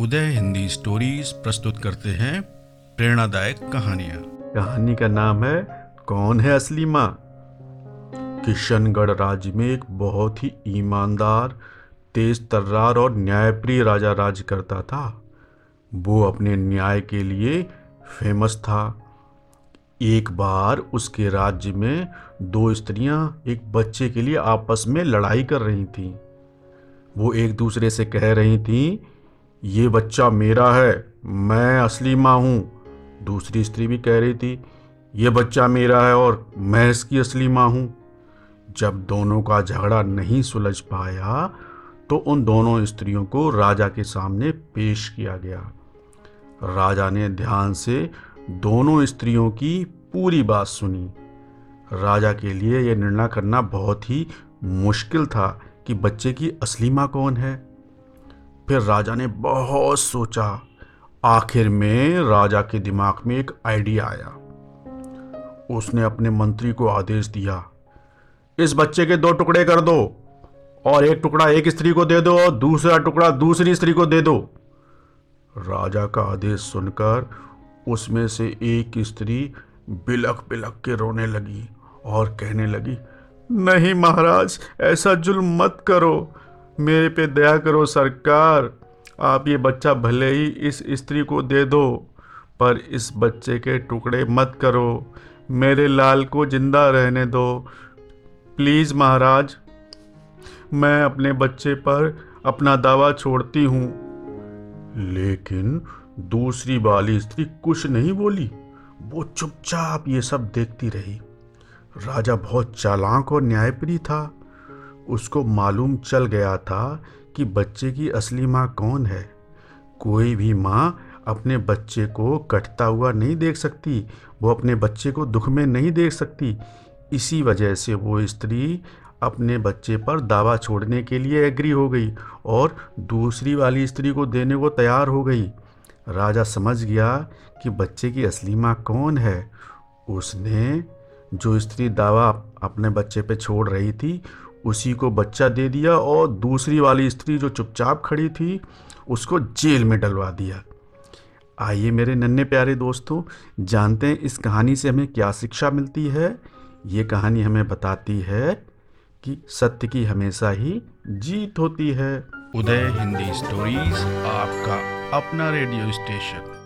उदय Hindi stories प्रस्तुत करते हैं प्रेरणादायक कहानियाँ। कहानी का नाम है, कौन है असली माँ? किशनगढ़ राज्य में एक बहुत ही ईमानदार, तेज तर्रार और न्यायप्रिय राजा राज करता था। वो अपने न्याय के लिए फ़ेमस था। एक बार उसके राज्य में दो स्त्रियाँ एक बच्चे के लिए आपस में लड़ाई कर रही थीं। वो एक दूसरे से कह रही थीं ये बच्चा मेरा है, मैं असली माँ हूँ। दूसरी स्त्री भी कह रही थी, ये बच्चा मेरा है और मैं इसकी असली माँ हूँ। जब दोनों का झगड़ा नहीं सुलझ पाया तो उन दोनों स्त्रियों को राजा के सामने पेश किया गया। राजा ने ध्यान से दोनों स्त्रियों की पूरी बात सुनी। राजा के लिए यह निर्णय करना बहुत ही मुश्किल था कि बच्चे की असली माँ कौन है। फिर राजा ने बहुत सोचा। आखिर में राजा के दिमाग में एक आइडिया आया। उसने अपने मंत्री को आदेश दिया, इस बच्चे के दो टुकड़े कर दो और एक टुकड़ा एक स्त्री को दे दो और दूसरा टुकड़ा दूसरी स्त्री को दे दो। राजा का आदेश सुनकर उसमें से एक स्त्री बिलक बिलक के रोने लगी और कहने लगी, नहीं महाराज, ऐसा जुल्म मत करो। मेरे पे दया करो सरकार। आप ये बच्चा भले ही इस स्त्री को दे दो, पर इस बच्चे के टुकड़े मत करो। मेरे लाल को ज़िंदा रहने दो। प्लीज़ महाराज, मैं अपने बच्चे पर अपना दावा छोड़ती हूँ। लेकिन दूसरी वाली स्त्री कुछ नहीं बोली। वो चुपचाप ये सब देखती रही। राजा बहुत चालाक और न्यायप्रिय था। उसको मालूम चल गया था कि बच्चे की असली माँ कौन है। कोई भी माँ अपने बच्चे को कटता हुआ नहीं देख सकती, वो अपने बच्चे को दुख में नहीं देख सकती। इसी वजह से वो स्त्री अपने बच्चे पर दावा छोड़ने के लिए एग्री हो गई और दूसरी वाली स्त्री को देने को तैयार हो गई। राजा समझ गया कि बच्चे की असली माँ कौन है। उसने जो स्त्री दावा अपने बच्चे पे छोड़ रही थी उसी को बच्चा दे दिया और दूसरी वाली स्त्री जो चुपचाप खड़ी थी, उसको जेल में डलवा दिया। आइए मेरे नन्हे प्यारे दोस्तों, जानते हैं इस कहानी से हमें क्या शिक्षा मिलती है। ये कहानी हमें बताती है कि सत्य की हमेशा ही जीत होती है। उदय हिंदी स्टोरीज, आपका अपना रेडियो स्टेशन।